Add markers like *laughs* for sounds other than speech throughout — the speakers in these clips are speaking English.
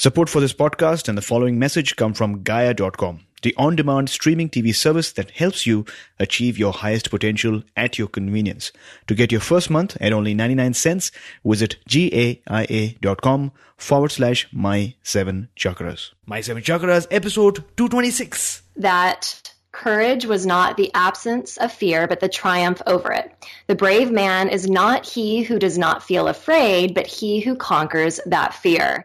Support for this podcast and the following message come from Gaia.com, the on-demand streaming TV service that helps you achieve your highest potential at your convenience. To get your first month at only 99 cents, visit gaia.com forward slash my seven chakras. My seven chakras, episode 226. that courage was not the absence of fear, but the triumph over it. The brave man is not he who does not feel afraid, but he who conquers that fear.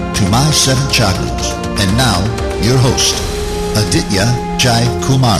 to My Seven Chakras. And now, your host, Aditya Jai Kumar.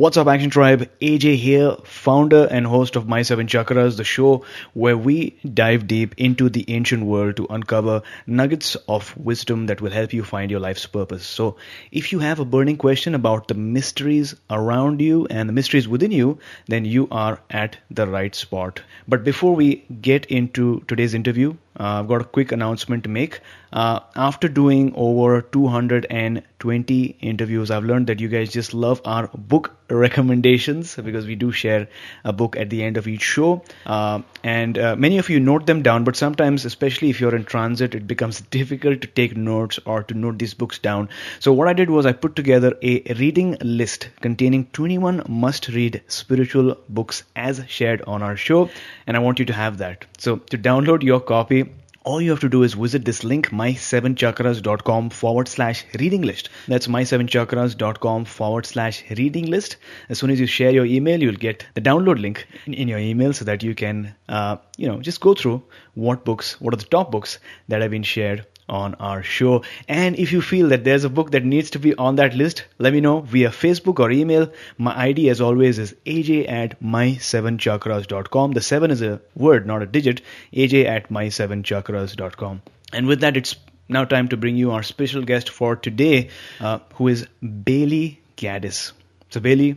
What's up, Action Tribe? AJ here, founder and host of My Seven Chakras, the show where we dive deep into the ancient world to uncover nuggets of wisdom that will help you find your life's purpose. So, if you have a burning question about the mysteries around you and the mysteries within you, then you are at the right spot. But before we get into today's interview, uh, I've got a quick announcement to make. Uh, after doing over 220 interviews, I've learned that you guys just love our book recommendations because we do share a book at the end of each show. Uh, and uh, many of you note them down, but sometimes, especially if you're in transit, it becomes *laughs* difficult to take notes or to note these books down. So, what I did was I put together a reading list containing 21 must read spiritual books as shared on our show, and I want you to have that. So, to download your copy, all you have to do is visit this link my7chakras.com forward slash reading list. That's my7chakras.com forward slash reading list. As soon as you share your email you'll get the download link in, your email so that you can uh, you know just go through what books what are the top books that have been shared on our show. And if you feel that there's a book that needs to be on that list, let me know via Facebook or email. My ID, as always, is aj at my7chakras.com. The 7 is a word, not a digit. aj at my7chakras.com. And with that, it's now time to bring you our special guest for today, uh, who is Bailey Gaddis. So, Bailey,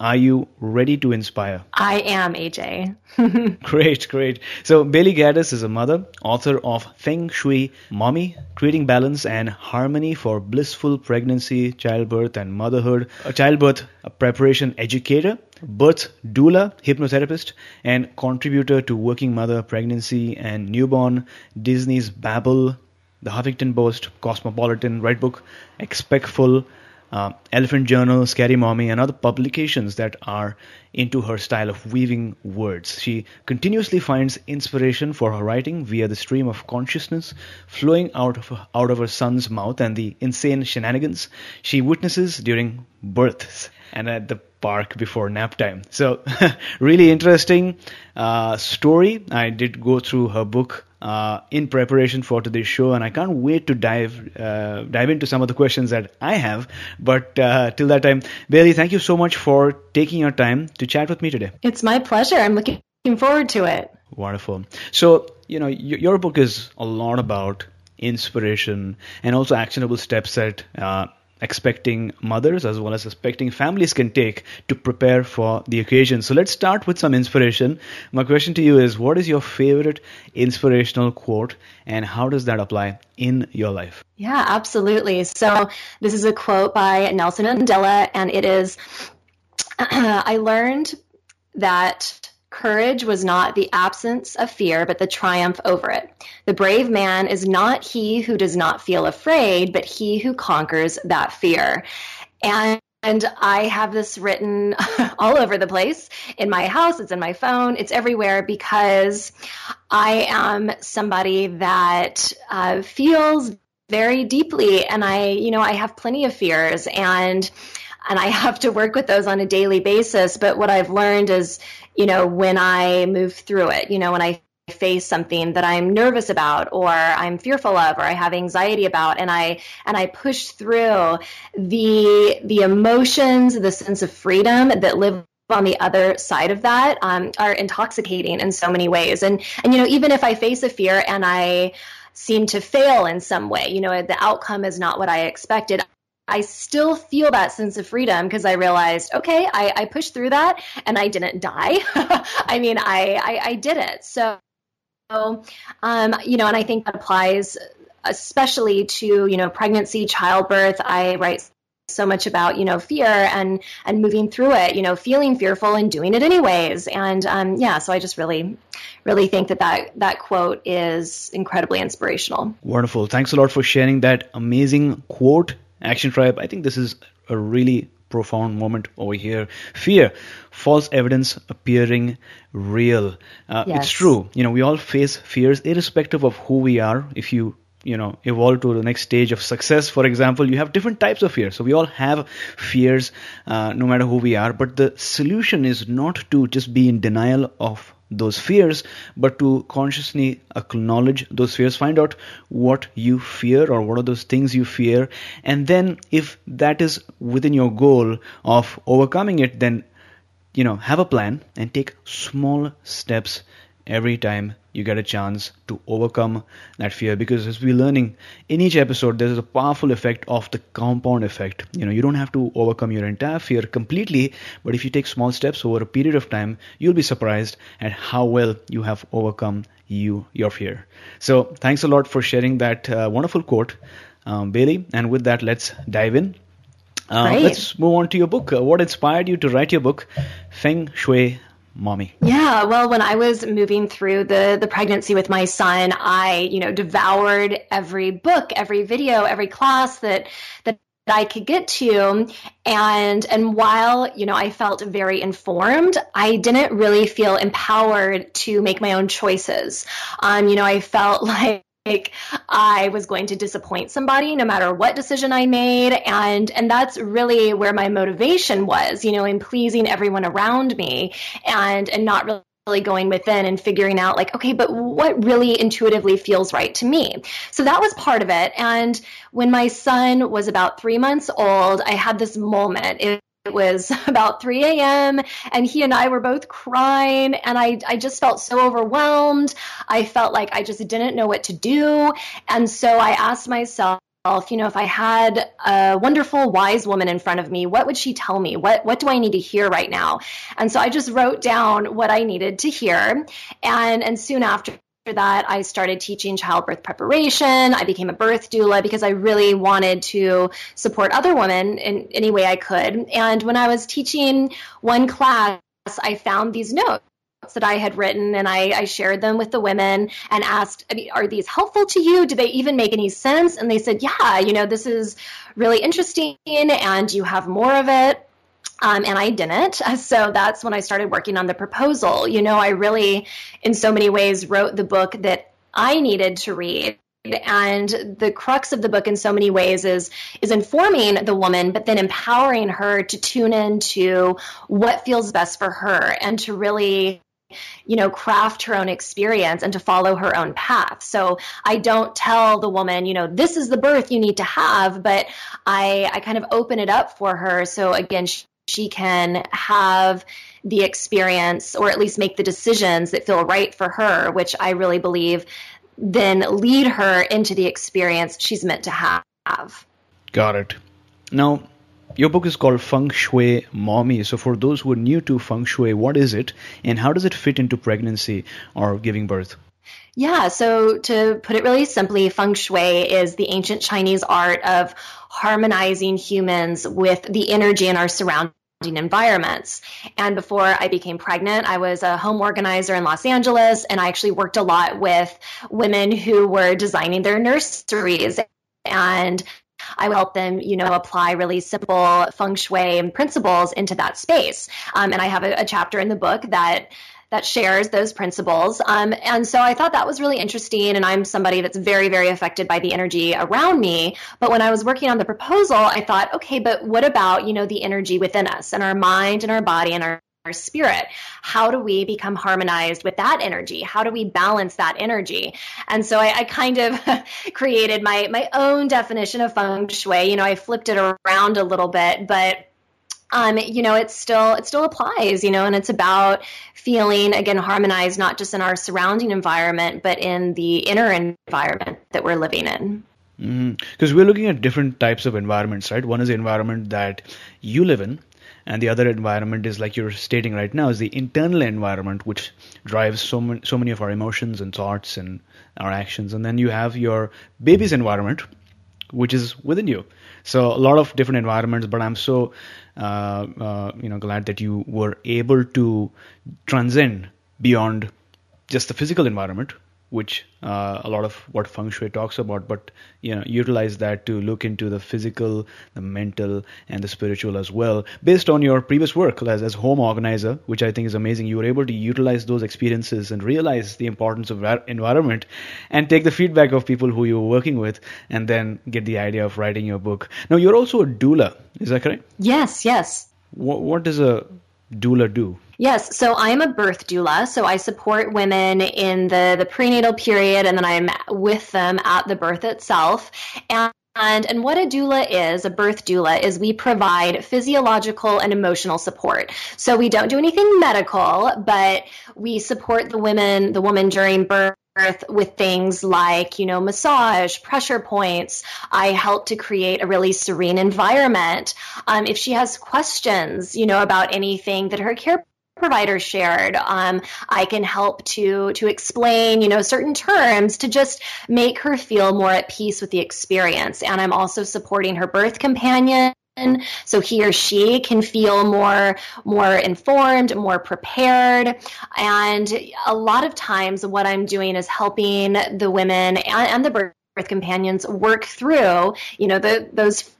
are you ready to inspire? I am AJ. *laughs* Great, great. So Bailey Gaddis is a mother, author of Feng Shui Mommy, Creating Balance and Harmony for Blissful Pregnancy, Childbirth and Motherhood, a childbirth preparation educator, birth doula, hypnotherapist, and contributor to Working Mother, Pregnancy and Newborn, Disney's Babble, The Huffington Post, Cosmopolitan, Redbook, Expectful, uh, Elephant Journal, Scary Mommy, and other publications that are into her style of weaving words. She continuously finds inspiration for her writing via the stream of consciousness flowing out of out of her son's mouth and the insane shenanigans she witnesses during births and at the park before nap time. So, *laughs* really interesting uh, story. I did go through her book uh, in preparation for today's show, and I can't wait to dive uh, dive into some of the questions that I have. But uh, till that time, Bailey, thank you so much for taking your time to chat with me today. It's my pleasure. I'm looking forward to it. Wonderful. So, you know, y- your book is a lot about inspiration and also actionable steps that uh, expecting mothers as well as expecting families can take to prepare for the occasion. So let's start with some inspiration. My question to you is what is your favorite inspirational quote and how does that apply in your life? Yeah, absolutely. So this is a quote by Nelson Mandela, and it is *clears throat* I learned that Courage was not the absence of fear, but the triumph over it. The brave man is not he who does not feel afraid, but he who conquers that fear. And and I have this written *laughs* all over the place in my house, it's in my phone, it's everywhere because I am somebody that uh, feels very deeply and I, you know, I have plenty of fears and and I have to work with those on a daily basis. But what I've learned is, you know, when I move through it, you know, when I face something that I'm nervous about or I'm fearful of or I have anxiety about and I and I push through the the emotions, the sense of freedom that live on the other side of that um, are intoxicating in so many ways. And and you know, even if I face a fear and I seem to fail in some way, you know, the outcome is not what I expected. I still feel that sense of freedom because I realized, okay, I, I, pushed through that and I didn't die. *laughs* I mean, I, I, I, did it. So, um, you know, and I think that applies especially to, you know, pregnancy, childbirth. I write so much about you know fear and and moving through it you know feeling fearful and doing it anyways and um, yeah so i just really really think that, that that quote is incredibly inspirational wonderful thanks a lot for sharing that amazing quote action tribe i think this is a really profound moment over here. Fear false evidence appearing real. Uh, yes. it's true. You know we all face fears irrespective of who we are. If you you know evolve to the next stage of success for example you have different types of fears. So we all have fears uh, no matter who we are. But the solution is not to just be in denial of those fears but to consciously acknowledge those fears find out what you fear or what are those things you fear and then if that is within your goal of overcoming it then you know have a plan and take small steps every time you get a chance to overcome that fear. Because as we're learning in each episode there's a powerful effect of the compound effect. You know you don't have to overcome your entire fear completely but if you take small steps over a period of time you'll be surprised at how well you have overcome you your fear. So thanks a lot for sharing that uh, wonderful quote um, bailey. And with that let's dive in. Uh, let's move on to your book. Uh, what inspired you to write your book, Feng Shui mommy? Yeah, well, when I was moving through the the pregnancy with my son, I, you know, devoured every book, every video, every class that that I could get to and and while you know I felt very informed I didn't really feel empowered to make my own choices um you know I felt *laughs* like like I was going to disappoint somebody no matter what decision I made. And and that's really where my motivation was you know in pleasing everyone around me and and not really really going within and figuring out like okay but what really intuitively feels right to me. So that was part of it. And when my son was about three months old i had this moment. It, it was *laughs* about 3 a.m. and he and I were both crying and I, I just felt so overwhelmed. I felt like I just didn't know what to do. And so I asked myself, you know, if I had a wonderful wise woman in front of me, what would she tell me? What what do I need to hear right now? And so I just wrote down what I needed to hear. And and soon after that, I started teaching childbirth preparation. I became a birth doula because I really wanted to support other women in any way I could. And when I was teaching one class, I found these notes that I had written and I, I, shared them with the women and asked, are these helpful to you? Do they even make any sense? And they said, yeah, you know, this is really interesting and you have more of it. Um, and I didn't. *laughs* So that's when I started working on the proposal. You know, I really, in so many ways, wrote the book that I needed to read and the crux of the book in so many ways is is informing the woman but then empowering her to tune into what feels best for her and to really you know craft her own experience and to follow her own path so i don't tell the woman you know this is the birth you need to have but i i kind of open it up for her so again she, she can have the experience or at least make the decisions that feel right for her, which I really believe then lead her into the experience she's meant to have. Got it. Now, your book is called Feng Shui Mommy. So, for those who are new to Feng Shui, what is it and how does it fit into pregnancy or giving birth? Yeah, so to put it really simply, Feng Shui is the ancient Chinese art of harmonizing humans with the energy in our surrounding environments. And before I became pregnant, I was a home organizer in Los Angeles, and I actually worked a lot with women who were designing their nurseries. And I would help them, you know, apply really simple feng shui principles into that space. Um, and I have a, a chapter in the book that that shares those principles. Um, and so I thought that was really interesting. And I'm somebody that's very, very affected by the energy around me. But when I was working on the proposal, I thought, okay, but what about, you know, the energy within us and our mind and our body and our our spirit. How do we become harmonized with that energy? How do we balance that energy? And so I, I, kind of *laughs* created my my own definition of feng shui. You know, I flipped it around a little bit, but um, you know, it still it still applies, you know, and it's about feeling again harmonized not just in our surrounding environment, but in the inner environment that we're living in. Because mm-hmm. we're looking at different types of environments, right? One is the environment that you live in, and the other environment is like you're stating right now is the internal environment, which drives so many, so many of our emotions and thoughts and our actions. And then you have your baby's environment, which is within you. So a lot of different environments, but I'm so Uh, uh, you know glad that you were able to transcend beyond just the physical environment which uh, a lot of what feng shui talks about but you know utilize that to look into the physical the mental and the spiritual as well. Based on your previous work as, as home organizer which i think is amazing you were able to utilize those experiences and realize the importance of environment and take the feedback of people who you were working with and then get the idea of writing your book. Now you're also a doula. Is that correct? Yes yes. What, what does a doula do Yes, so I'm a birth doula. So I support women in the, the prenatal period and then I'm with them at the birth itself. And and, and what a doula is, a birth doula, is we provide physiological and emotional support. So we don't do anything medical, but we support the women, the woman during birth with things like, you know, massage, pressure points. I help to create a really serene environment. Um, if she has questions, you know, about anything that her care provider shared um, i can help to to explain you know certain terms to just make her feel more at peace with the experience and i'm also supporting her birth companion so he or she can feel more more informed more prepared and a lot of times what i'm doing is helping the women and, and the birth companions work through you know the, those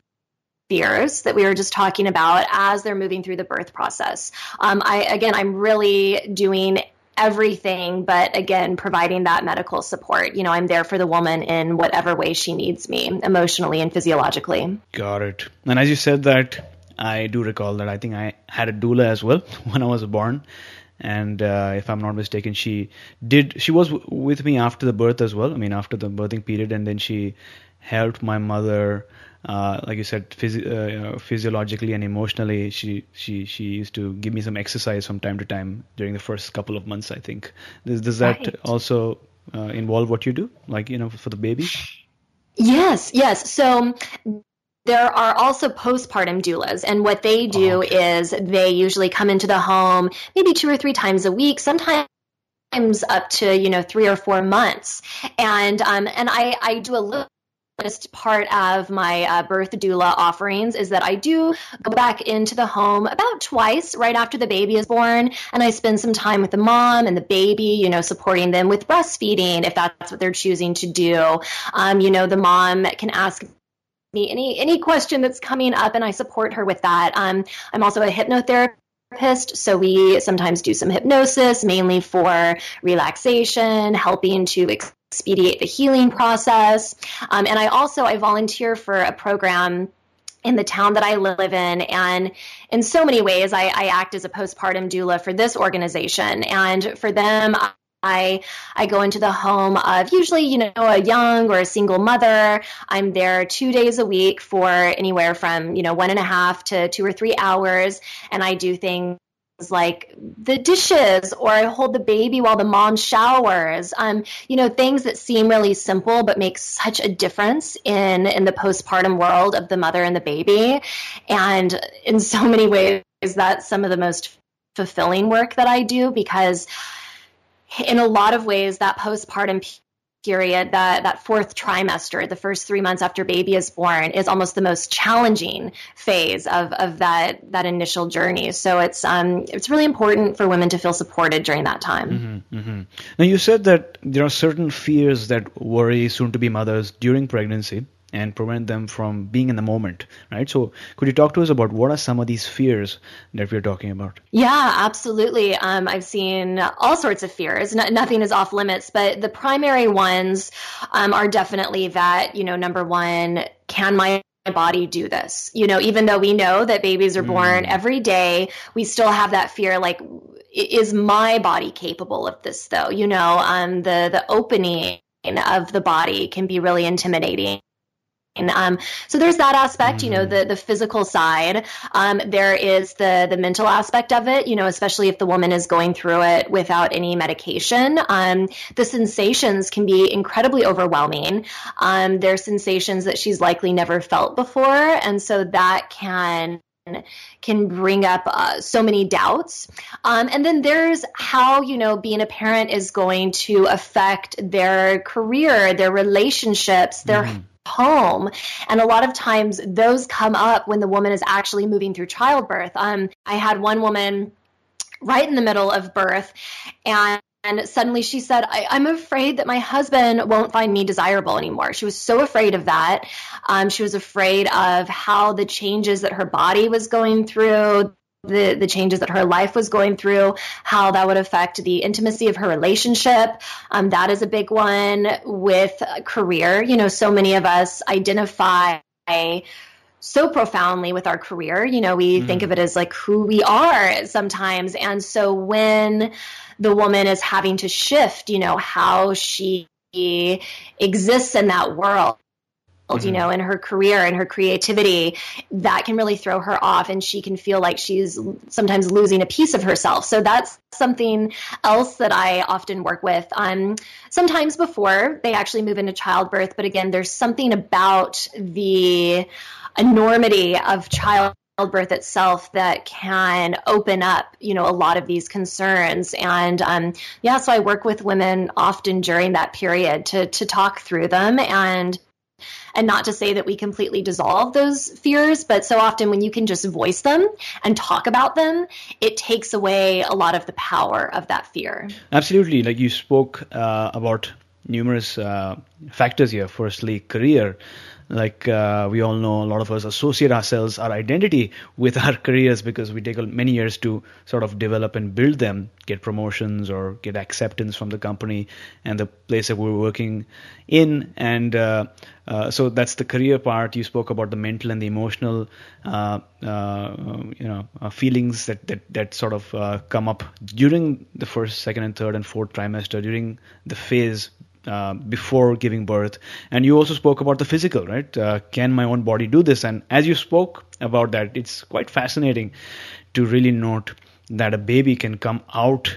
fears that we were just talking about as they're moving through the birth process. Um, I again, I'm really doing everything but again providing that medical support. You know i'm there for the woman in whatever way she needs me emotionally and physiologically. Got it. And as you said that i do recall that i think i had a doula as well *laughs* when i was born. And uh, if i'm not mistaken she did she was w- with me after the birth as well. I mean after the birthing period. And then she helped my mother uh, like you said, phys- uh, you know, physiologically and emotionally, she she she used to give me some exercise from time to time during the first couple of months. I think does, does that right. also uh, involve what you do, like you know, for the baby? Yes, yes. So there are also postpartum doulas, and what they do oh, okay. is they usually come into the home maybe two or three times a week, sometimes up to you know three or four months and um, and I, I do a little just part of my uh, birth doula offerings is that I do go back into the home about twice right after the baby is born, and I spend some time with the mom and the baby, you know, supporting them with breastfeeding if that's what they're choosing to do. Um, you know, the mom can ask me any any question that's coming up, and I support her with that. Um, I'm also a hypnotherapist. So we sometimes do some hypnosis, mainly for relaxation, helping to expedite the healing process. Um, and I also I volunteer for a program in the town that I live in. And in so many ways, I, I, act as a postpartum doula for this organization. And for them, I, I go into the home of usually, you know, a young or a single mother. I'm there two days a week for anywhere from, you know, one and a half to two or three hours. And I do things like the dishes or I hold the baby while the mom showers. Um, you know, things that seem really simple but make such a difference in in the postpartum world of the mother and the baby. And in so many ways, that's some of the most fulfilling work that I do because in a lot of ways that postpartum period, that, that fourth trimester, the first three months after baby is born, is almost the most challenging phase of, of that, that initial journey. So it's, um, it's really important for women to feel supported during that time. Mm-hmm, mm-hmm. Now, you said that there are certain fears that worry soon to be mothers during pregnancy and prevent them from being in the moment, right? So, could you talk to us about what are some of these fears that we're talking about? Yeah, absolutely. Um, I've seen all sorts of fears. No, nothing is off limits, but the primary ones um, are definitely that, you know, number one, can my body do this? You know, even though we know that babies are born mm. every day, we still have that fear like, is my body capable of this though? You know, um, the, the opening of the body can be really intimidating Um, so there's that aspect, you know, mm-hmm. the the physical side. Um, there is the the mental aspect of it, you know, especially if the woman is going through it without any medication. Um, the sensations can be incredibly overwhelming. Um, they're sensations that she's likely never felt before, and so that can can bring up uh, so many doubts. Um, and then there's how, you know, being a parent is going to affect their career, their relationships, their mm-hmm home. And a lot of times those come up when the woman is actually moving through childbirth. Um, I had one woman right in the middle of birth and and suddenly she said, I, am afraid that my husband won't find me desirable anymore. She was so afraid of that. Um, she was afraid of how the changes that her body was going through, the, the changes that her life was going through, how that would affect the intimacy of her relationship. Um, that is a big one with career. You know, so many of us identify so profoundly with our career. You know, we mm. think of it as like who we are sometimes. And so when the woman is having to shift, you know, how she exists in that world, mm-hmm. You know, in her career and her creativity, that can really throw her off and she can feel like she's sometimes losing a piece of herself. So that's something else that I often work with. Um, sometimes before they actually move into childbirth, but again, there's something about the enormity of child childbirth itself that can open up, you know, a lot of these concerns. And um, yeah, so I work with women often during that period to to talk through them and and not to say that we completely dissolve those fears, but so often when you can just voice them and talk about them, it takes away a lot of the power of that fear. Absolutely. Like you spoke uh, about numerous uh, factors here. Firstly, career like uh, we all know a lot of us associate ourselves our identity with our careers because we take many years to sort of develop and build them get promotions or get acceptance from the company and the place that we're working in. And uh, uh, so that's the career part. You spoke about the mental and the emotional uh, uh, you know uh, feelings that, that that sort of come up during the first second and third and fourth trimester during the phase uh, before giving birth. And you also spoke about the physical, right? Uh, can my own body do this? And as you spoke about that, it's quite fascinating to really note that a baby can come out,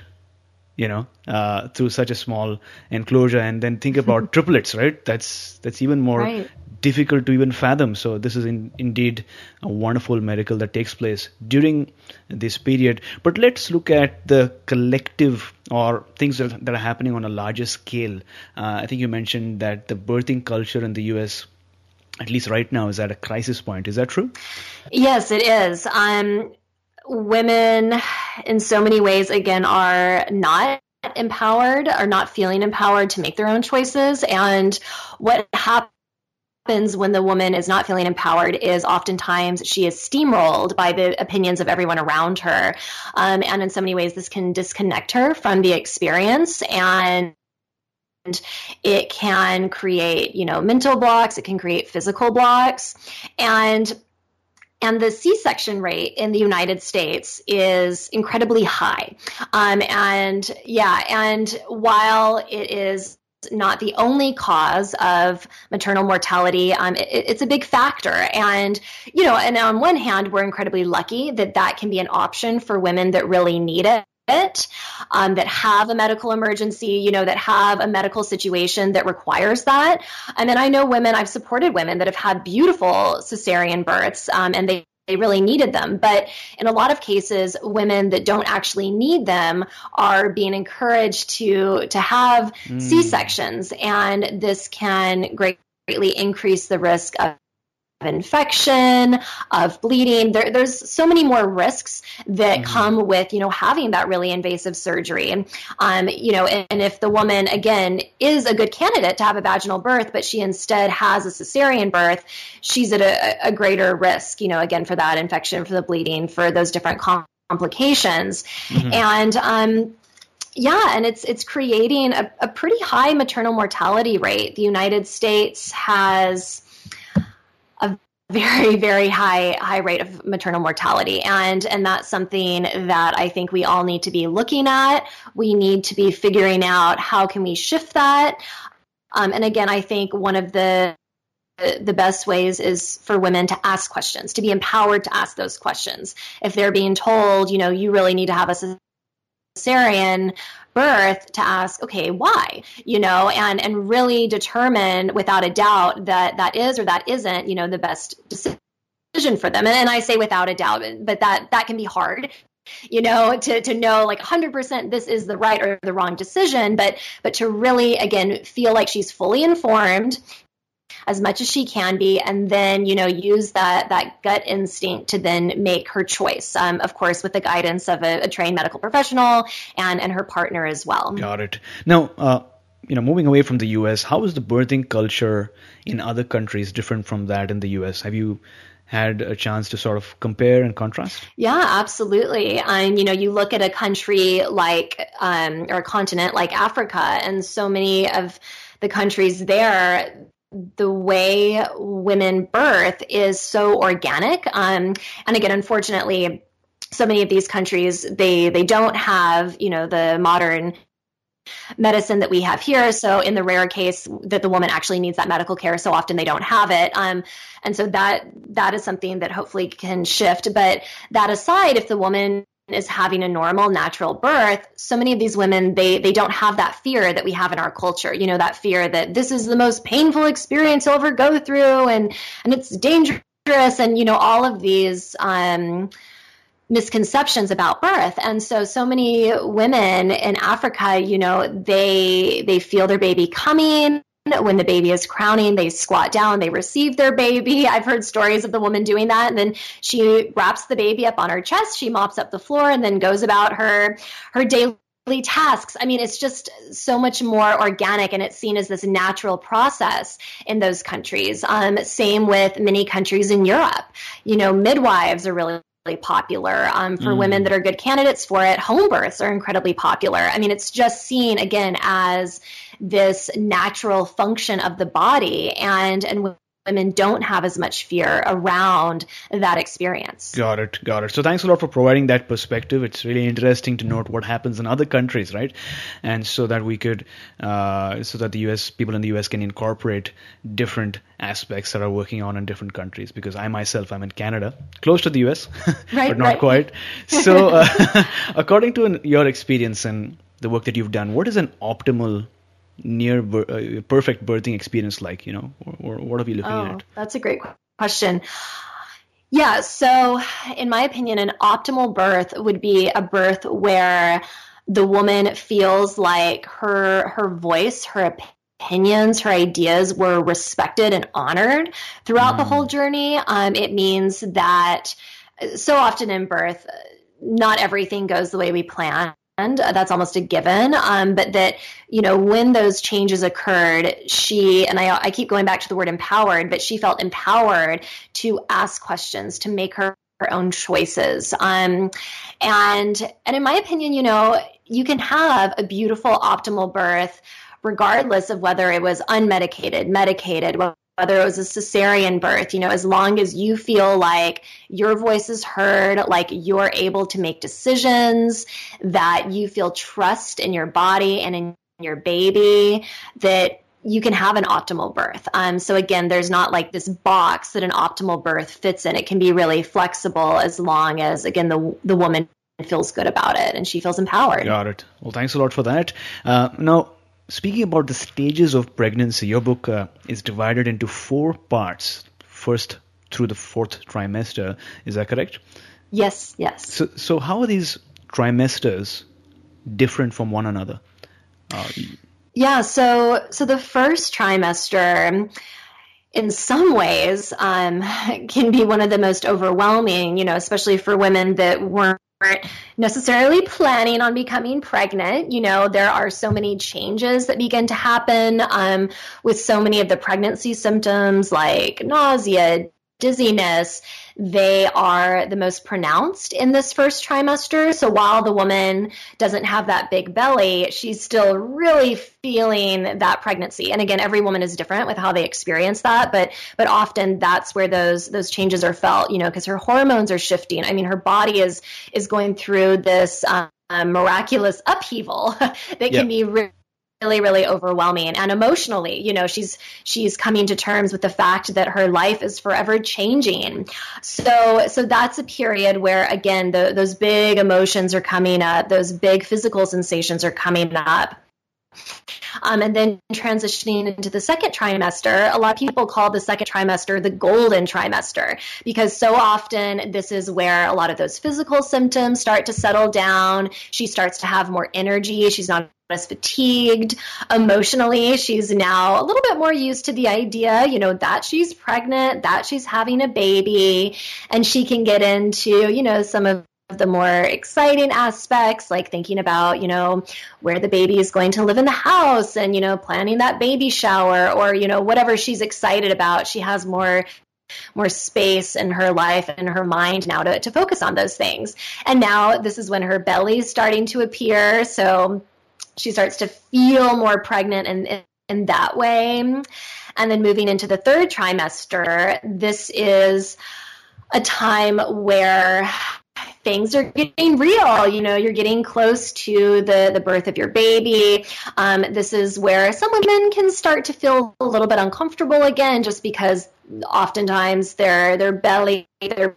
you know, uh, through such a small enclosure, and then think about *laughs* triplets, right? That's that's even more right difficult to even fathom. So this is in, indeed a wonderful miracle that takes place during this period. But let's look at the collective or things that, that are happening on a larger scale. Uh, I think you mentioned that the birthing culture in the U.S. At least right now is at a crisis point. Is that true? Yes, it is. Um, women, in so many ways, again, are not empowered, are not feeling empowered to make their own choices. And what happens happens when the woman is not feeling empowered is oftentimes she is steamrolled by the opinions of everyone around her. Um, and in so many ways, this can disconnect her from the experience and it can create you know mental blocks it can create physical blocks and and the C-section rate in the United States is incredibly high. Um, and yeah, and while it is not the only cause of maternal mortality. Um, it, it's a big factor. And, you know, and on one hand, we're incredibly lucky that that can be an option for women that really need it. It, um, that have a medical emergency, you know, that have a medical situation that requires that. And then I know women, I've supported women that have had beautiful cesarean births um, and they they really needed them. But in a lot of cases, women that don't actually need them are being encouraged to to have mm. C sections, and this can greatly increase the risk of infection, of bleeding. There, there's so many more risks that mm-hmm. come with, you know, having that really invasive surgery. And, um, you know, and, and, if the woman, again, is a good candidate to have a vaginal birth, but she instead has a cesarean birth, she's at a, a greater risk, you know, again, for that infection, for the bleeding, for those different complications. Mm-hmm. And, um, yeah, and it's it's creating a, a pretty high maternal mortality rate. The United States has very very high high rate of maternal mortality. And and that's something that i think we all need to be looking at. We need to be figuring out how can we shift that. Um, and again i think one of the the best ways is for women to ask questions, to be empowered to ask those questions. If they're being told, you know, you really need to have a cesarean birth to ask okay why? You know and and really determine without a doubt that that is or that isn't you know the best decision for them. And, and i say without a doubt but that that can be hard you know to to know like 100% this is the right or the wrong decision. But but to really again feel like she's fully informed as much as she can be, and then you know use that that gut instinct to then make her choice. Um, of course, with the guidance of a, a, trained medical professional and and her partner as well. Got it. Now. Uh, you know, moving away from the U.S., how is the birthing culture in other countries different from that in the U.S.? Have you had a chance to sort of compare and contrast? Yeah, absolutely. Um, you know, you look at a country like um, or a continent like Africa, and so many of the countries there, the way women birth is so organic. Um, and again, unfortunately, so many of these countries they they don't have you know the modern medicine that we have here. So in the rare case that the woman actually needs that medical care, so often they don't have it. Um, and so that that is something that hopefully can shift. But that aside, if the woman is having a normal natural birth so many of these women they they don't have that fear that we have in our culture you know that fear that this is the most painful experience you'll ever go through and and it's dangerous and you know all of these um misconceptions about birth. And so so many women in africa you know they they feel their baby coming when the baby is crowning, they squat down, they receive their baby. *laughs* I've heard stories of the woman doing that. And then she wraps the baby up on her chest, she mops up the floor, and then goes about her her daily tasks. I mean, it's just so much more organic and it's seen as this natural process in those countries. Um, same with many countries in Europe. You know, midwives are really popular um, for mm. women that are good candidates for it. Home births are incredibly popular. I mean, it's just seen again as this natural function of the body and and women don't have as much fear around that experience. Got it, got it. So thanks a lot for providing that perspective. It's really interesting to note what happens in other countries, right? And so that we could, uh, so that the U.S. people in the U.S. can incorporate different aspects that are working on in different countries. Because I myself, I'm in Canada, close to the U.S., *laughs* right, but not right. quite. So, *laughs* uh, *laughs* according to an, your experience and the work that you've done, what is an optimal near uh, perfect birthing experience like? You know, or, or what are we looking oh, at? That's a great question. Yeah, so in my opinion, an optimal birth would be a birth where the woman feels like her her voice, her opinions, her ideas were respected and honored throughout mm. the whole journey. Um, it means that so often in birth, not everything goes the way we plan. That's almost a given. Um, but that, you know, when those changes occurred, she, and I, I keep going back to the word empowered, but she felt empowered to ask questions, to make her, her own choices. Um, and, and in my opinion, you know, you can have a beautiful optimal birth regardless of whether it was unmedicated, medicated, whether it was a cesarean birth, you know, as long as you feel like your voice is heard, like you're able to make decisions, that you feel trust in your body and in your baby, that you can have an optimal birth. Um, so again, there's not like this box that an optimal birth fits in. It can be really flexible as long as again the the woman feels good about it and she feels empowered. Got it. Well, thanks a lot for that. Uh, now, Speaking about the stages of pregnancy, your book uh, is divided into four parts. First through the fourth trimester, is that correct? Yes, yes. So, so how are these trimesters different from one another? Uh, yeah, so so the first trimester in some ways um, *laughs* can be one of the most overwhelming, you know, especially for women that weren't weren't necessarily planning on becoming pregnant. You know, there are so many changes that begin to happen um, with so many of the pregnancy symptoms like nausea, dizziness, they are the most pronounced in this first trimester. So while the woman doesn't have that big belly, she's still really feeling that pregnancy. And again, every woman is different with how they experience that, but but often that's where those those changes are felt, you know, because her hormones are shifting. I mean, her body is is going through this um, miraculous upheaval *laughs* that can be really really really overwhelming. And emotionally you know she's she's coming to terms with the fact that her life is forever changing. So so that's a period where again the, those big emotions are coming up. Those big physical sensations are coming up um, and then transitioning into the second trimester, a lot of people call the second trimester the golden trimester because so often this is where a lot of those physical symptoms start to settle down. She starts to have more energy. She's not as fatigued emotionally. She's now a little bit more used to the idea, you know, that she's pregnant, that she's having a baby, and she can get into, you know, some of the more exciting aspects like thinking about you know where the baby is going to live in the house and you know planning that baby shower or you know whatever she's excited about. She has more more space in her life and her mind now to, to focus on those things. And now this is when her belly's starting to appear. So she starts to feel more pregnant in, in that way. And then moving into the third trimester this is a time where things are getting real. You know, you're getting close to the, the birth of your baby. Um, this is where some women can start to feel a little bit uncomfortable again, just because oftentimes their their belly, their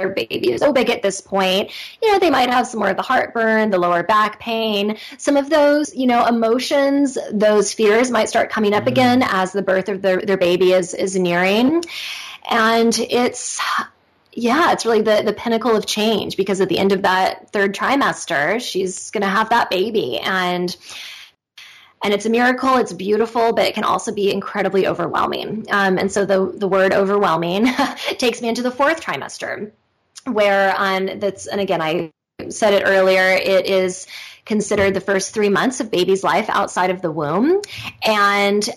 their baby is so big at this point, you know, they might have some more of the heartburn, the lower back pain. Some of those, you know, emotions, those fears might start coming up mm-hmm. again as the birth of their, their baby is, is nearing. And it's, yeah, it's really the, the pinnacle of change because at the end of that third trimester, she's going to have that baby. And and it's a miracle it's beautiful but it can also be incredibly overwhelming um, and so the, the word overwhelming *laughs* takes me into the fourth trimester where um, that's and again i said it earlier it is considered the first three months of baby's life outside of the womb and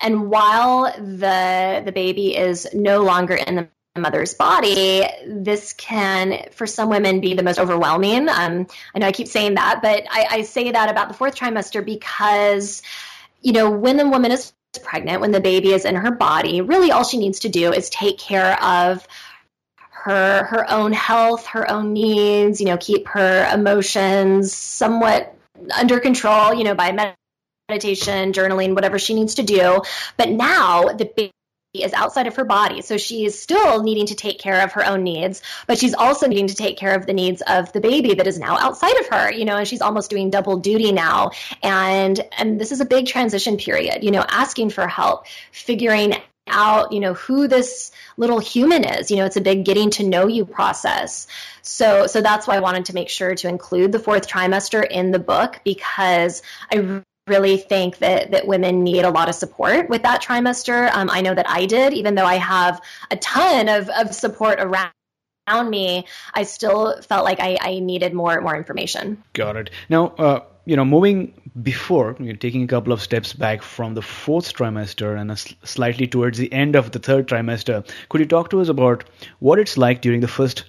and while the the baby is no longer in the mother's body, this can, for some women, be the most overwhelming. Um, I know I keep saying that, but I, I say that about the fourth trimester because, you know, when the woman is pregnant, when the baby is in her body, really all she needs to do is take care of her her own health, her own needs, you know, keep her emotions somewhat under control, you know, by meditation, journaling, whatever she needs to do. But now the is outside of her body. So she is still needing to take care of her own needs, but she's also needing to take care of the needs of the baby that is now outside of her, you know, and she's almost doing double duty now. And and this is a big transition period, you know, asking for help, figuring out, you know, who this little human is. You know, it's a big getting to know you process. So so that's why I wanted to make sure to include the fourth trimester in the book because I really think that that women need a lot of support with that trimester. Um, I know that I did, even though I have a ton of, of support around around me, I still felt like I, I needed more more information. Got it. Now, uh, you know, moving before, you're taking a couple of steps back from the fourth trimester and slightly towards the end of the third trimester, could you talk to us about what it's like during the first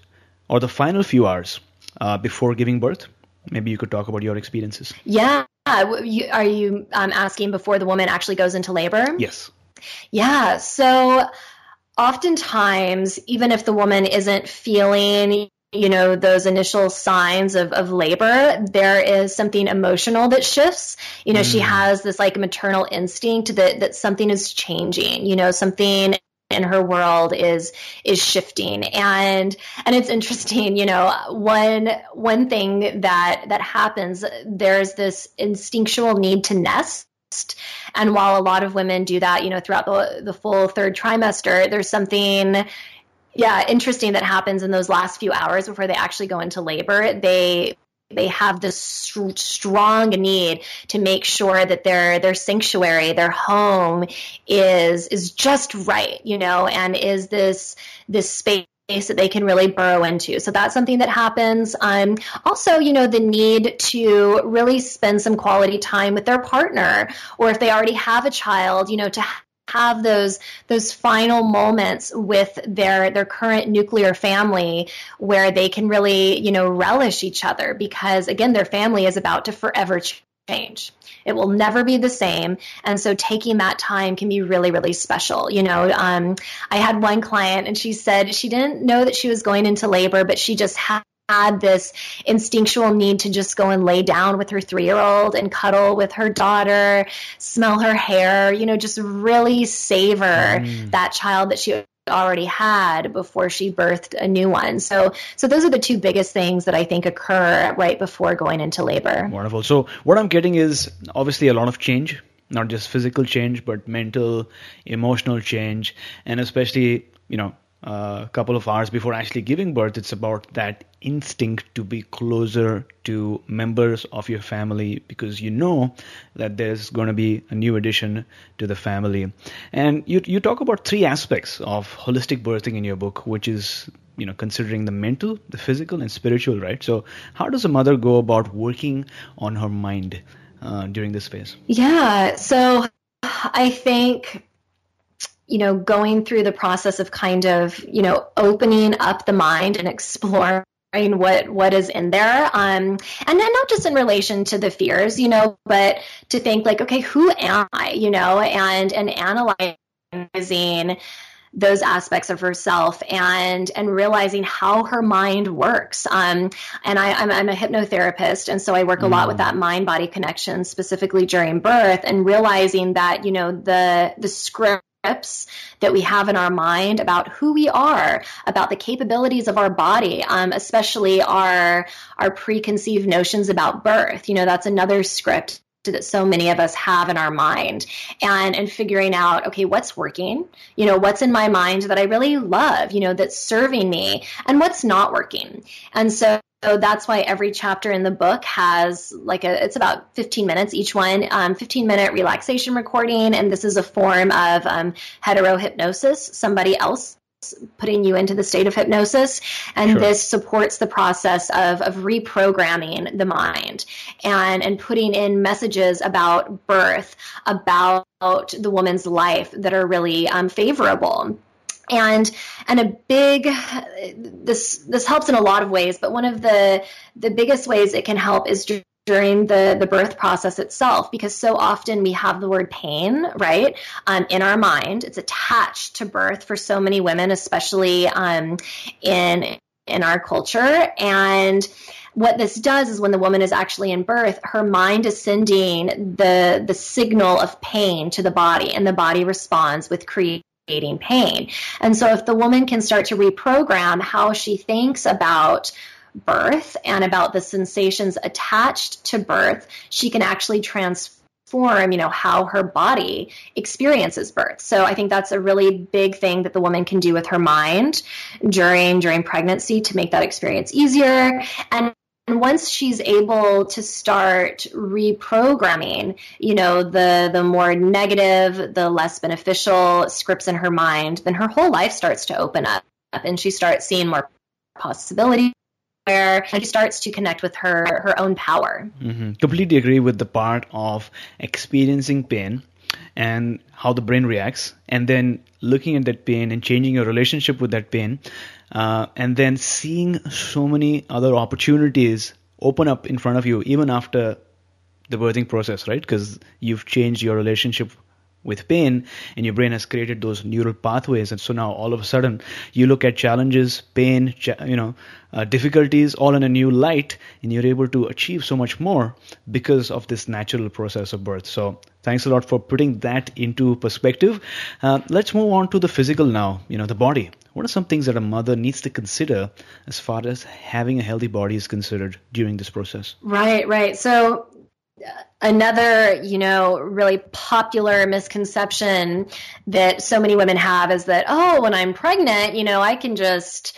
or the final few hours uh, before giving birth? Maybe you could talk about your experiences. Yeah. Are you um, asking before the woman actually goes into labor? Yes. Yeah. So oftentimes, even if the woman isn't feeling you know those initial signs of, of labor there is something emotional that shifts you know mm. she has this like maternal instinct that that something is changing you know something in her world is is shifting. And and it's interesting you know one one thing that that happens there's this instinctual need to nest. And while a lot of women do that you know throughout the the full third trimester there's something yeah interesting that happens in those last few hours before they actually go into labor. They they have this strong need to make sure that their their sanctuary, their home is is just right, you know, and is this this space that they can really burrow into. So that's something that happens. Um, also, you know, the need to really spend some quality time with their partner, or if they already have a child, you know, to have those those final moments with their their current nuclear family where they can really you know relish each other because again their family is about to forever change. It will never be the same. And so taking that time can be really really special. You know um, i had one client and she said she didn't know that she was going into labor but she just had had this instinctual need to just go and lay down with her three year old and cuddle with her daughter, smell her hair, you know, just really savor mm. that child that she already had before she birthed a new one. So so those are the two biggest things that I think occur right before going into labor. Wonderful. So what I'm getting is obviously a lot of change, not just physical change, but mental, emotional change, and especially, you know, a couple of hours before actually giving birth, it's about that instinct to be closer to members of your family because you know that there's going to be a new addition to the family. And you you talk about three aspects of holistic birthing in your book, which is you know considering the mental, the physical, and spiritual, right? So how does a mother go about working on her mind uh, during this phase? Yeah, so I think you know, going through the process of kind of, you know, opening up the mind and exploring what what is in there um and then not just in relation to the fears you know but to think like okay who am i you know and and analyzing those aspects of herself and and realizing how her mind works um and i i'm, I'm a hypnotherapist and so i work a lot with mm. that mind body connection specifically during birth and realizing that you know the the script scripts that we have in our mind about who we are, about the capabilities of our body, um, especially our our preconceived notions about birth. You know, that's another script that so many of us have in our mind. And and figuring out okay what's working? You know what's in my mind that i really love you know that's serving me and what's not working? And so so that's why every chapter in the book has like a, it's about 15 minutes each one, um, 15 minute relaxation recording. And this is a form of um, hetero hypnosis, somebody else putting you into the state of hypnosis. And sure. this supports the process of, of reprogramming the mind and, and putting in messages about birth, about the woman's life that are really um, favorable and and a big this this helps in a lot of ways but one of the the biggest ways it can help is during the the birth process itself because so often we have the word pain right um, in our mind. It's attached to birth for so many women especially um, in in our culture. And what this does is when the woman is actually in birth, her mind is sending the the signal of pain to the body, and the body responds with creating pain. And so if the woman can start to reprogram how she thinks about birth and about the sensations attached to birth, she can actually transform, you know, how her body experiences birth. So I think that's a really big thing that the woman can do with her mind during during pregnancy to make that experience easier. And once she's able to start reprogramming, you know, the the more negative, the less beneficial scripts in her mind, then her whole life starts to open up and she starts seeing more possibilities and she starts to connect with her her own power. Mm-hmm. Completely agree with the part of experiencing pain and how the brain reacts, and then looking at that pain and changing your relationship with that pain, uh, and then seeing so many other opportunities open up in front of you even after the birthing process, right? Because you've changed your relationship with pain and your brain has created those neural pathways. And so now all of a sudden you look at challenges pain you know uh, difficulties all in a new light and you're able to achieve so much more because of this natural process of birth. So thanks a lot for putting that into perspective. Uh, let's move on to the physical now you know the body. What are some things that a mother needs to consider as far as having a healthy body is considered during this process? Right right. So another you know really popular misconception that so many women have is that oh when i'm pregnant you know i can just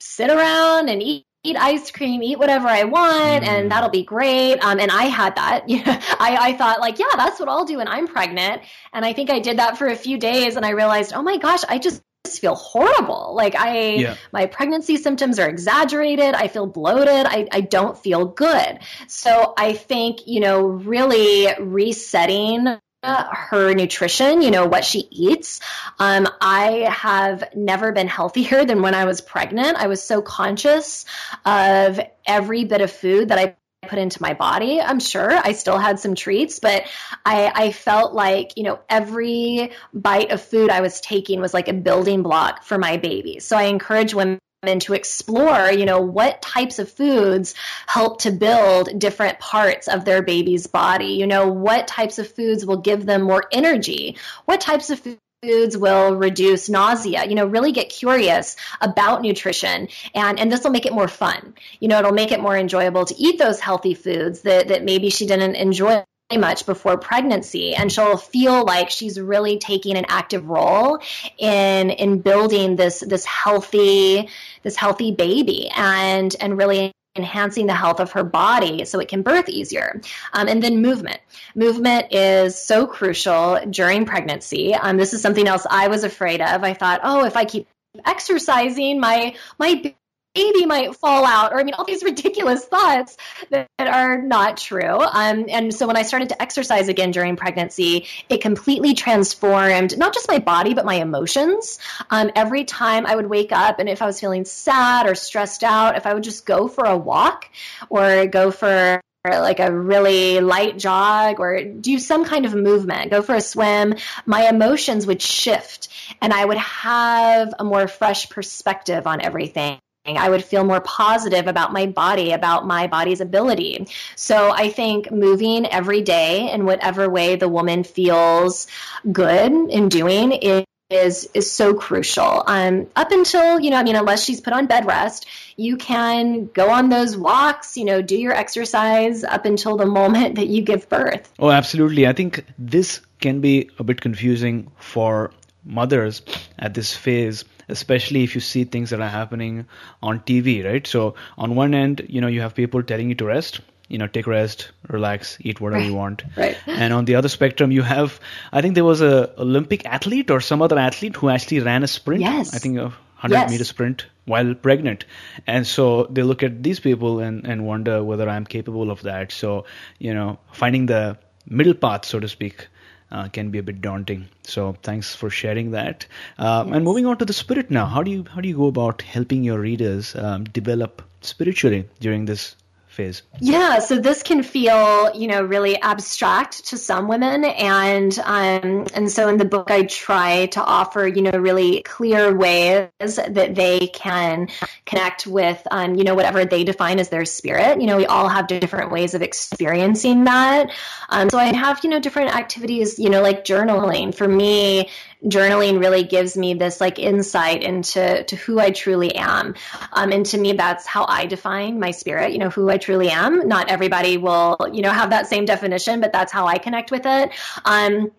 sit around and eat eat ice cream, eat whatever I want, mm. and that'll be great. Um, and I had that. *laughs* I, I thought like, yeah, that's what I'll do when I'm pregnant. And I think I did that for a few days, and I realized, oh my gosh, I just feel horrible. Like I, yeah. my pregnancy symptoms are exaggerated. I feel bloated. I, I don't feel good. So I think, you know, really resetting her nutrition, you know, what she eats. Um, I have never been healthier *laughs* than when I was pregnant. I was so conscious of every bit of food that I put into my body. I'm sure I still had some treats, but I, I felt like, you know, every bite of food I was taking was like a building block for my baby. So I encourage women and to explore, you know, what types of foods help to build different parts of their baby's body. You know, what types of foods will give them more energy? What types of foods will reduce nausea. You know really get curious about nutrition and and this will make it more fun. You know it'll make it more enjoyable to eat those healthy foods that that maybe she didn't enjoy much before pregnancy. And she'll feel like she's really taking an active role in in building this this healthy this healthy baby and and really enhancing the health of her body so it can birth easier. Um, and then movement. Movement is so crucial during pregnancy. Um, this is something else I was afraid of. I thought, oh, if I keep exercising, my my baby might fall out, or I mean, all these *laughs* ridiculous thoughts that, are not true. Um, and so when I started to exercise again during pregnancy, it completely transformed not just my body, but my emotions. Um, every time I would wake up, and if I was feeling sad or stressed out, if I would just go for a walk or go for like a really light jog or do some kind of movement, go for a swim, my emotions would shift and I would have a more fresh perspective on everything. I would feel more positive about my body, about my body's ability. So I think moving every day in whatever way the woman feels good in doing is is is so crucial. Um, up until you know, I mean, unless she's put on bed rest, you can go on those walks. You know, do your exercise up until the moment that you give birth. Oh, absolutely. I think this can be a bit confusing for mothers at this phase especially if you see things that are happening on TV, right? So on one end, you know, you have people telling you to rest, you know, take rest, relax, eat whatever right. you want. Right. And on the other spectrum, you have, I think there was a Olympic athlete or some other athlete who actually ran a sprint. Yes. I think a hundred yes. meter sprint while pregnant. And so they look at these people and, and wonder whether I'm capable of that. So, you know, finding the middle path, so to speak, uh, can be a bit daunting. So thanks for sharing that. Um, yes. And moving on to the spirit now, how do you how do you go about helping your readers um, develop spiritually during this phase? Yeah, so this can feel, you know, really abstract to some women, and um, and so in the book I try to offer, you know, really clear ways that they can connect with, um, you know, whatever they define as their spirit. You know, we all have different ways of experiencing that. Um, so I have, you know, different activities, you know, like journaling. For me, journaling really gives me this like insight into to who I truly am. Um, and to me, that's how I define my spirit, you know, who I truly am. Not everybody will, you know, have that same definition, but that's how I connect with it. Um,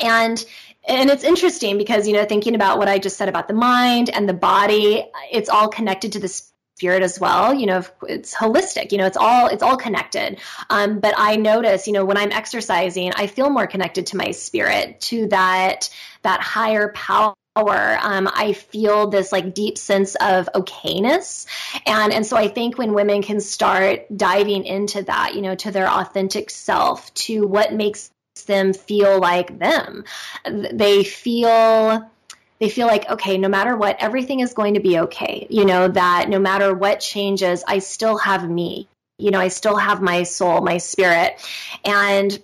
and and it's interesting because you know thinking about what i just said about the mind and the body it's all connected to the spirit as well you know it's holistic you know it's all it's all connected um, but i notice you know when i'm exercising i feel more connected to my spirit to that that higher power um, I feel this like deep sense of okayness. And, and so I think when women can start diving into that, you know, to their authentic self, to what makes them feel like them, they feel they feel like, okay, no matter what, everything is going to be okay. You know, that no matter what changes, I still have me. You know, I still have my soul, my spirit. And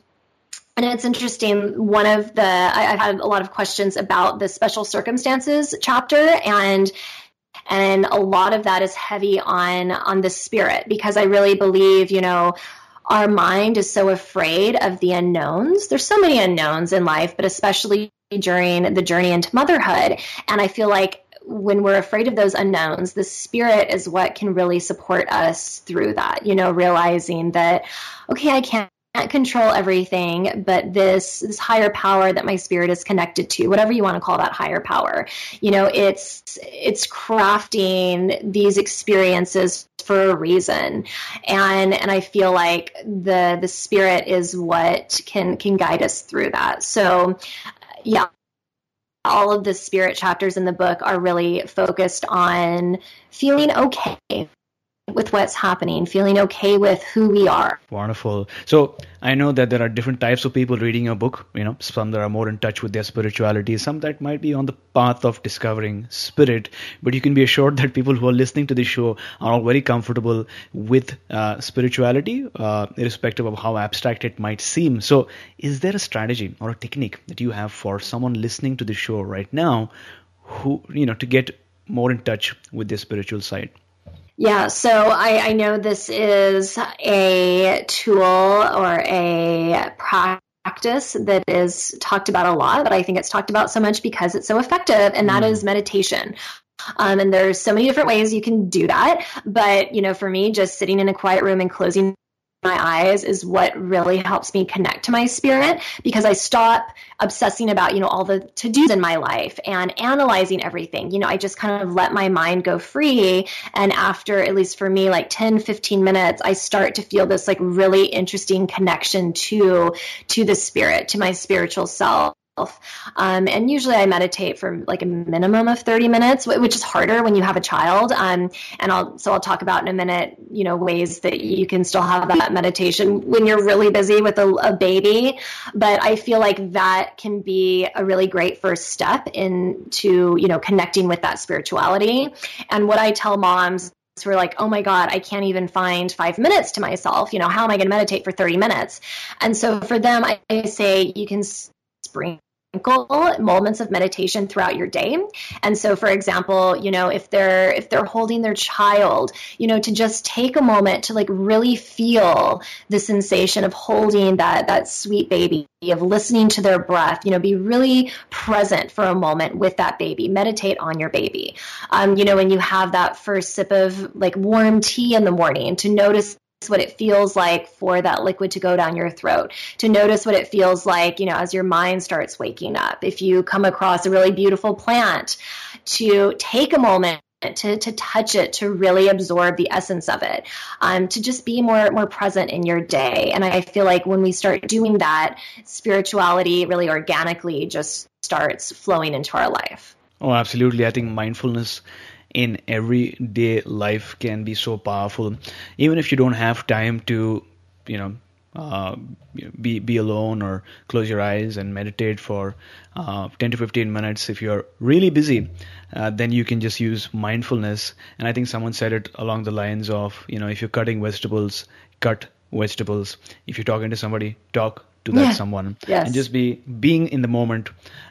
and it's interesting. One of the I, have had a lot of questions about the special circumstances chapter, and and a lot of that is heavy on on the spirit because I really believe, you know, our mind is so afraid of the unknowns. There's so many unknowns in life, but especially during the journey into motherhood. And I feel like when we're afraid of those unknowns, the spirit is what can really support us through that, you know, realizing that, okay, I can't control everything, but this this higher power that my spirit is connected to, whatever you want to call that higher power, you know, it's it's crafting these experiences for a reason, and and I feel like the the spirit is what can can guide us through that. So, yeah, all of the spirit chapters in the book are really focused on feeling okay with what's happening, feeling okay with who we are. Wonderful. So I know that there are different types of people reading your book. You know, some that are more in touch with their spirituality, some that might be on the path of discovering spirit. But you can be assured that people who are listening to this show are all very comfortable with uh, spirituality, uh, irrespective of how abstract it might seem. So, is there a strategy or a technique that you have for someone listening to the show right now, who you know, to get more in touch with their spiritual side? Yeah, so I, I know this is a tool or a practice that is talked about a lot, but I think it's talked about so much because it's so effective, and that mm. is meditation. Um, and there's so many different ways you can do that. But, you know, for me, just sitting in a quiet room and closing my eyes is what really helps me connect to my spirit because I stop obsessing about, you know, all the to dos in my life and analyzing everything. You know, I just kind of let my mind go free. And after, at least for me, like 10, 15 minutes, I start to feel this like really interesting connection to, to the spirit, to my spiritual self. Um, and usually I meditate for like a minimum of 30 minutes, which is harder when you have a child. Um, and I'll, so I'll talk about in a minute, you know, ways that you can still have that meditation when you're really busy with a, a baby. But I feel like that can be a really great first step into, you know, connecting with that spirituality. And what I tell moms who are like, oh my God, I can't even find five minutes to myself. You know, how am I going to meditate for 30 minutes? And so for them, I, I say you can bring moments of meditation throughout your day. And so for example, you know, if they're if they're holding their child, you know, to just take a moment to like really feel the sensation of holding that that sweet baby, of listening to their breath, you know, be really present for a moment with that baby. Meditate on your baby. Um, you know, when you have that first sip of like warm tea in the morning, to notice what it feels like for that liquid to go down your throat, to notice what it feels like, you know, as your mind starts waking up. If you come across a really beautiful plant, to take a moment to, to touch it, to really absorb the essence of it, um, to just be more more present in your day. And I feel like when we start doing that, spirituality really organically just starts flowing into our life. Oh, absolutely. I think mindfulness in everyday life can be so powerful. Even if you don't have time to, you know, uh, be be alone or close your eyes and meditate for uh, 10 to 15 minutes. If you're really busy, uh, then you can just use mindfulness. And I think someone said it along the lines of, you know, if you're cutting vegetables, cut vegetables. If you're talking to somebody, talk to that yeah. someone yes. and just be being in the moment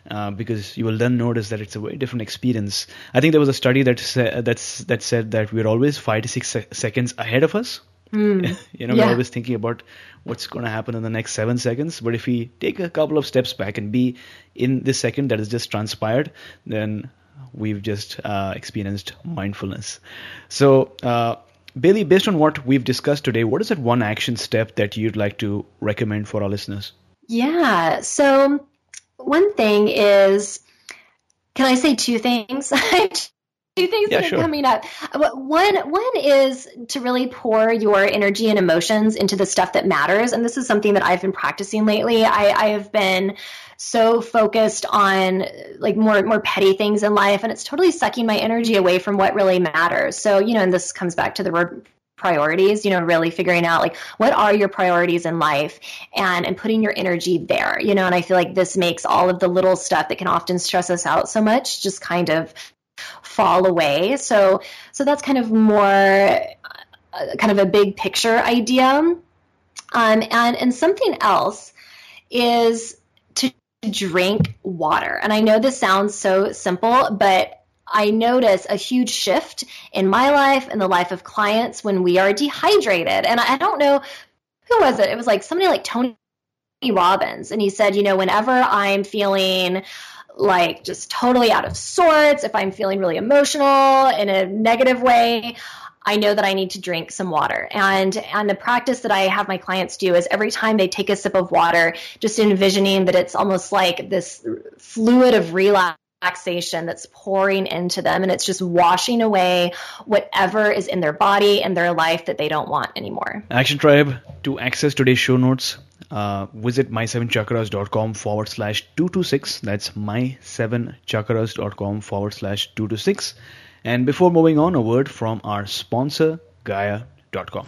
uh, because you will then notice that it's a very different experience i think there was a study that sa- that's that said that we're always 5 to 6 se- seconds ahead of us mm. *laughs* you know yeah. we're always thinking about what's going to happen in the next 7 seconds but if we take a couple of steps back and be in this second that has just transpired then we've just uh, experienced mindfulness so uh, Bailey, based on what we've discussed today, what is that one action step that you'd like to recommend for our listeners? Yeah. So, one thing is, can I say two things? *laughs* two things yeah, that sure. are coming up. One one is to really pour your energy and emotions into the stuff that matters, and this is something that I've been practicing lately. I, I have been so focused on like more more petty things in life, and it's totally sucking my energy away from what really matters. So you know, and this comes back to the word priorities you know really figuring out like what are your priorities in life and and putting your energy there you know and i feel like this makes all of the little stuff that can often stress us out so much just kind of fall away. So so that's kind of more uh, kind of a big picture idea. Um, and and something else is drink water. And I know this sounds so simple, but I notice a huge shift in my life and the life of clients when we are dehydrated. And I don't know who was it. It was like somebody like Tony Robbins, and he said, you know, whenever I'm feeling like just totally out of sorts, if I'm feeling really emotional in a negative way, I know that I need to drink some water. And and the practice that I have my clients do is every time they take a sip of water, just envisioning that it's almost like this fluid of relaxation that's pouring into them and it's just washing away whatever is in their body and their life that they don't want anymore. Action Tribe, to access today's show notes, uh, visit my7chakras.com forward slash 226. That's my7chakras.com forward slash 226. And before moving on, a word from our sponsor, Gaia.com.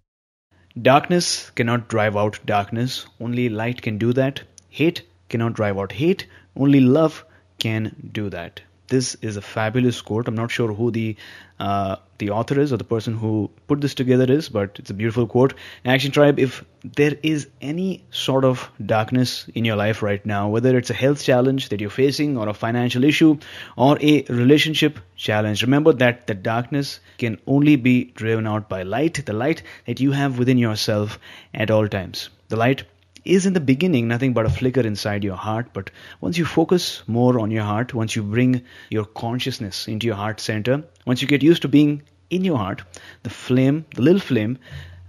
Darkness cannot drive out darkness, only light can do that. Hate cannot drive out hate, only love can do that. This is a fabulous quote. I'm not sure who the uh, the author is or the person who put this together is, but it's a beautiful quote. Action Tribe, if there is any sort of darkness in your life right now, whether it's a health challenge that you're facing, or a financial issue, or a relationship challenge, remember that the darkness can only be driven out by light, the light that you have within yourself at all times. The light is in the beginning nothing but a flicker inside your heart, but once you focus more on your heart, once you bring your consciousness into your heart center, once you get used to being in your heart, the flame, the little flame,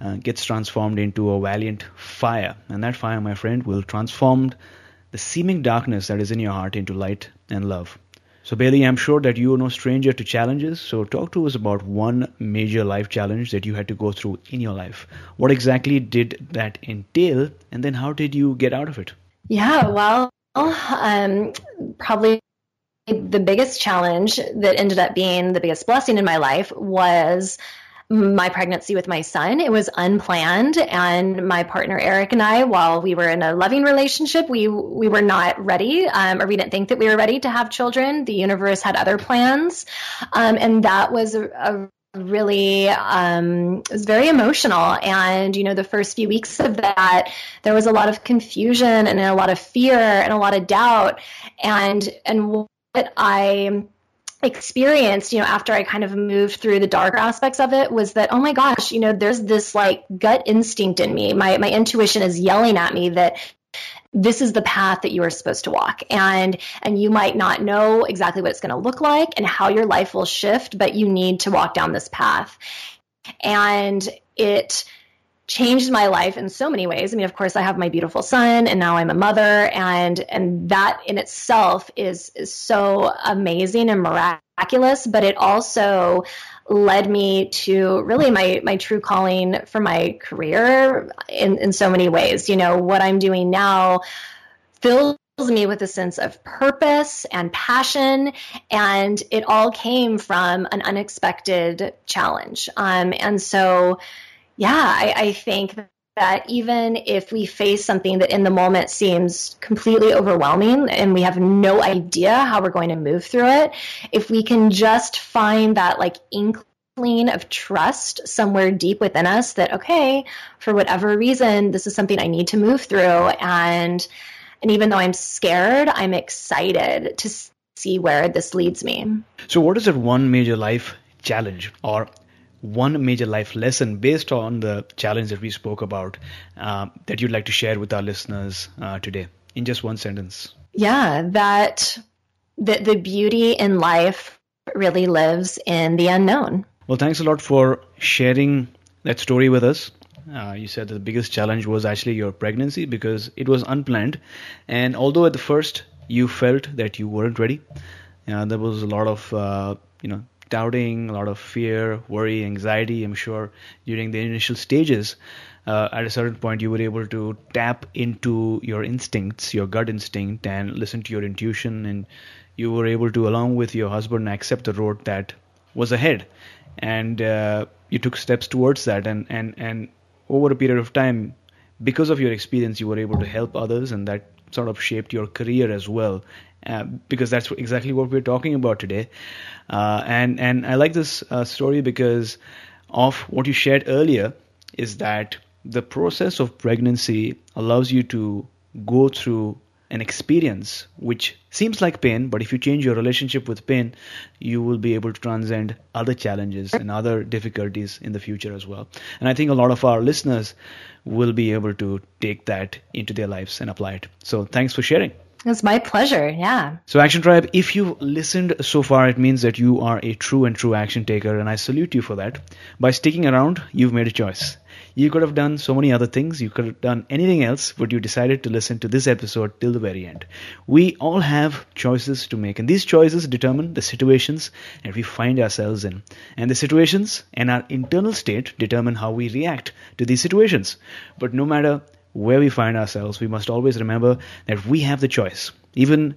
uh, gets transformed into a valiant fire. And that fire, my friend, will transform the seeming darkness that is in your heart into light and love. So, Bailey, I'm sure that you are no stranger to challenges. So, talk to us about one major life challenge that you had to go through in your life. What exactly did that entail? And then, how did you get out of it? Yeah, well, um, probably the biggest challenge that ended up being the biggest blessing in my life was my pregnancy with my son. It was unplanned, and my partner Eric and I, while we were in a loving relationship, we we were not ready, um, or we didn't think that we were ready to have children. The universe had other plans, um, and that was a, a really um, it was very emotional and you know the first few weeks of that there was a lot of confusion and a lot of fear and a lot of doubt and and what i experienced, you know, after I kind of moved through the darker aspects of it was that, oh my gosh, you know, there's this like gut instinct in me. My my intuition is yelling at me that this is the path that you are supposed to walk and and you might not know exactly what it's going to look like and how your life will shift but you need to walk down this path and it changed my life in so many ways. I mean, of course, I have my beautiful son, and now I'm a mother, and and that in itself is is so amazing and miraculous. But it also led me to really my my true calling for my career in in so many ways. You know, what I'm doing now fills me with a sense of purpose and passion and it all came from an unexpected challenge um, and so yeah, I, I think that even if we face something that in the moment seems completely overwhelming and we have no idea how we're going to move through it, if we can just find that like inkling of trust somewhere deep within us that okay, for whatever reason, this is something I need to move through and and even though I'm scared, I'm excited to see where this leads me. So what is that one major life challenge or one major life lesson based on the challenge that we spoke about uh, that you'd like to share with our listeners uh, today in just one sentence? Yeah, that the, the beauty in life really lives in the unknown. Well, thanks a lot for sharing that story with us. Uh, you said that the biggest challenge was actually your pregnancy because it was unplanned. And although at the first you felt that you weren't ready, uh, there was a lot of, uh, you know, doubting, a lot of fear, worry, anxiety. I'm sure during the initial stages, uh, at a certain point, you were able to tap into your instincts, your gut instinct, and listen to your intuition, and you were able to, along with your husband, accept the road that was ahead, and uh, you took steps towards that, and and and over a period of time, because of your experience, you were able to help others, and that sort of shaped your career as well, uh, because that's exactly what we're talking about today. Uh, and and I like this uh, story because of what you shared earlier is that the process of pregnancy allows you to go through an experience which seems like pain, but if you change your relationship with pain, you will be able to transcend other challenges and other difficulties in the future as well. And I think a lot of our listeners will be able to take that into their lives and apply it. So thanks for sharing. It's my pleasure. Yeah. So, Action Tribe, if you've listened so far, it means that you are a true and true action taker, and I salute you for that. By sticking around, you've made a choice. You could have done so many other things. You could have done anything else, but you decided to listen to this episode till the very end. We all have choices to make, and these choices determine the situations that we find ourselves in. And the situations and our internal state determine how we react to these situations. But no matter where we find ourselves, we must always remember that we have the choice. Even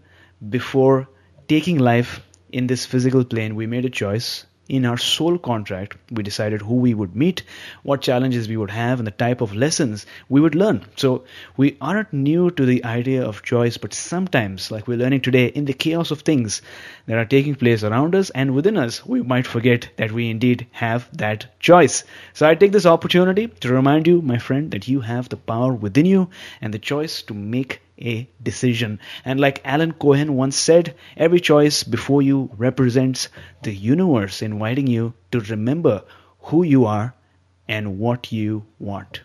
before taking life in this physical plane, we made a choice in our soul contract, we decided who we would meet, what challenges we would have, and the type of lessons we would learn. So we aren't new to the idea of choice, but sometimes, like we're learning today, in the chaos of things that are taking place around us and within us, we might forget that we indeed have that choice. So I take this opportunity to remind you, my friend, that you have the power within you and the choice to make a decision. And like Alan Cohen once said, every choice before you represents the universe inviting you to remember who you are and what you want.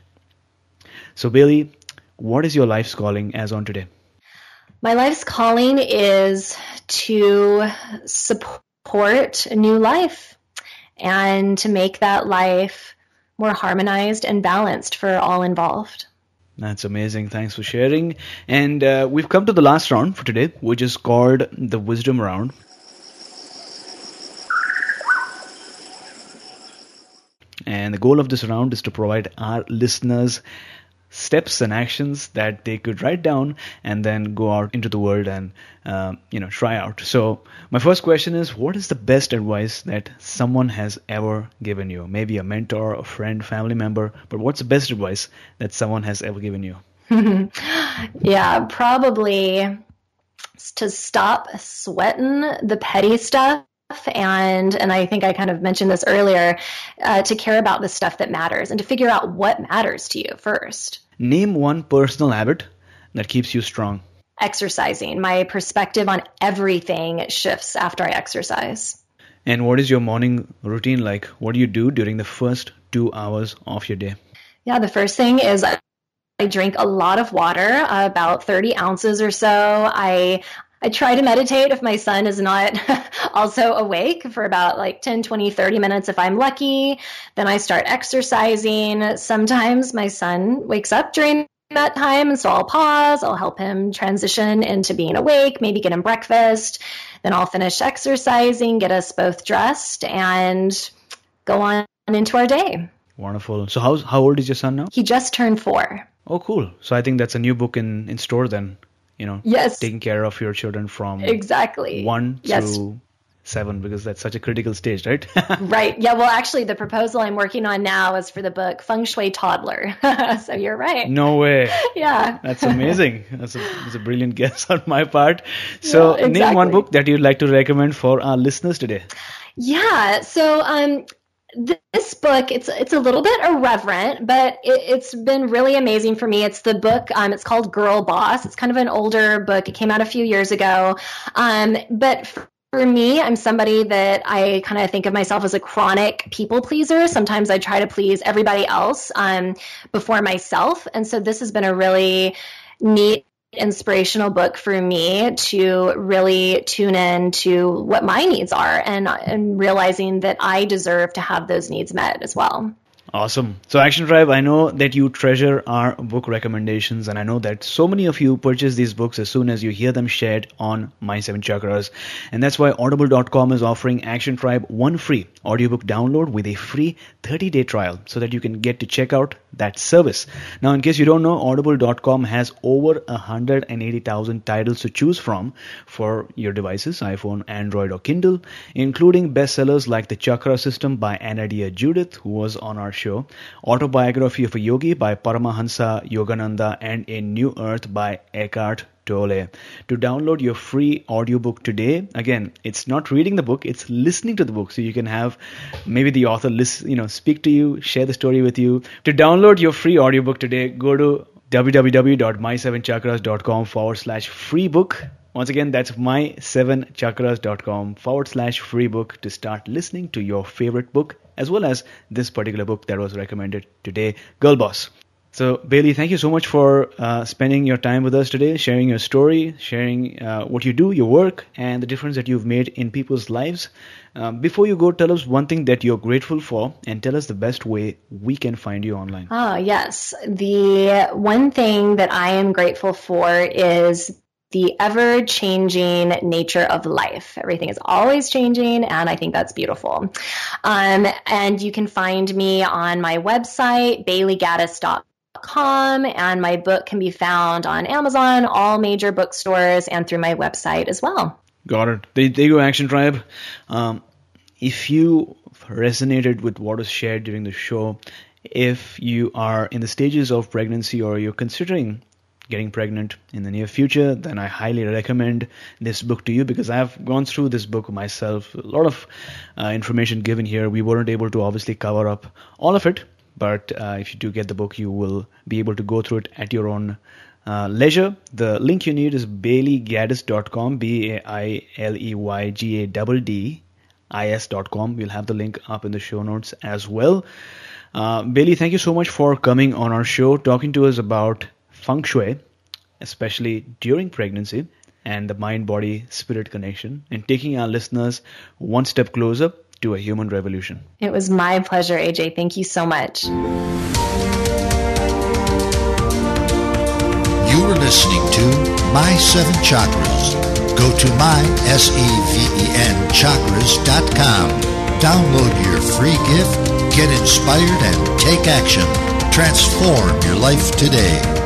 So, Bailey, what is your life's calling as on today? My life's calling is to support a new life and to make that life more harmonized and balanced for all involved. That's amazing. Thanks for sharing. And uh, we've come to the last round for today, which is called the wisdom round. And the goal of this round is to provide our listeners steps and actions that they could write down and then go out into the world and uh, you know try out. So my first question is what is the best advice that someone has ever given you? Maybe a mentor a friend family member but what's the best advice that someone has ever given you? *laughs* Yeah probably to stop sweating the petty stuff and and I think I kind of mentioned this earlier uh, to care about the stuff that matters and to figure out what matters to you first. Name one personal habit that keeps you strong. Exercising. My perspective on everything shifts after I exercise. And what is your morning routine like? What do you do during the first two hours of your day? Yeah, the first thing is I drink a lot of water, about 30 ounces or so. I I try to meditate if my son is not *laughs* also awake for about like 10, 20, 30 minutes if I'm lucky. Then I start exercising. Sometimes my son wakes up during that time, and so I'll pause, I'll help him transition into being awake, maybe get him breakfast. Then I'll finish exercising, get us both dressed, and go on into our day. Wonderful. So, how, how old is your son now? He just turned four. Oh, cool. So, I think that's a new book in, in store then you know yes. taking care of your children from exactly. one yes. to seven because that's such a critical stage right? *laughs* Right. Yeah well actually the proposal i'm working on now is for the book feng shui toddler. *laughs* So you're right. No way. *laughs* Yeah. That's amazing. That's a, that's a brilliant guess on my part. So yeah, exactly. name one book that you'd like to recommend for our listeners today? Yeah so um this book it's it's a little bit irreverent but it, has been really amazing for me. It's the book um, it's called girl boss. It's kind of an older book. It came out a few years ago. Um, but for, for me i'm somebody that i kind of think of myself as a chronic people pleaser. Sometimes i try to please everybody else um, before myself. And so this has been a really neat inspirational book for me to really tune in to what my needs are and, and realizing that I deserve to have those needs met as well. Awesome. So, Action Tribe, I know that you treasure our book recommendations, and I know that so many of you purchase these books as soon as you hear them shared on My Seven Chakras. And that's why Audible.com is offering Action Tribe one free audiobook download with a free 30 day trial so that you can get to check out that service. Now, in case you don't know, Audible.com has over 180,000 titles to choose from for your devices iPhone, Android, or Kindle, including bestsellers like The Chakra System by Anodea Judith, who was on our show, Autobiography of a Yogi by Paramahansa Yogananda, and A New Earth by Eckhart Tolle. To download your free audiobook today, again, it's not reading the book, it's listening to the book. So you can have maybe the author list, you know, speak to you, share the story with you. To download your free audiobook today, go to www.my7chakras.com forward slash free book. Once again, that's my7chakras.com forward slash free book to start listening to your favorite book as well as this particular book that was recommended today, Girl Boss. So, Bailey, thank you so much for uh, spending your time with us today, sharing your story, sharing uh, what you do, your work, and the difference that you've made in people's lives. Um, before you go, tell us one thing that you're grateful for and tell us the best way we can find you online. Oh, yes. The one thing that I am grateful for is the ever changing nature of life. Everything is always changing, and I think that's beautiful. Um, and you can find me on my website, baileygaddis.com And my book can be found on Amazon, all major bookstores, and through my website as well. Got it. There, there you go, Action Tribe. Um, if you resonated with what was shared during the show, if you are in the stages of pregnancy or you're considering getting pregnant in the near future, then I highly recommend this book to you because I've gone through this book myself. A lot of uh, information given here. We weren't able to obviously cover up all of it, but uh, if you do get the book, you will be able to go through it at your own uh, leisure. The link you need is baileygaddis.com, B A I L E Y G A D D I S.com. We'll have the link up in the show notes as well. Uh, Bailey, thank you so much for coming on our show, talking to us about feng shui, especially during pregnancy and the mind body spirit connection, and taking our listeners one step closer to a human revolution. It was my pleasure, AJ. Thank you so much. You were listening to My Seven Chakras. Go to my S-E-V-E-N chakras.com. Download your free gift, get inspired, and take action. Transform your life today.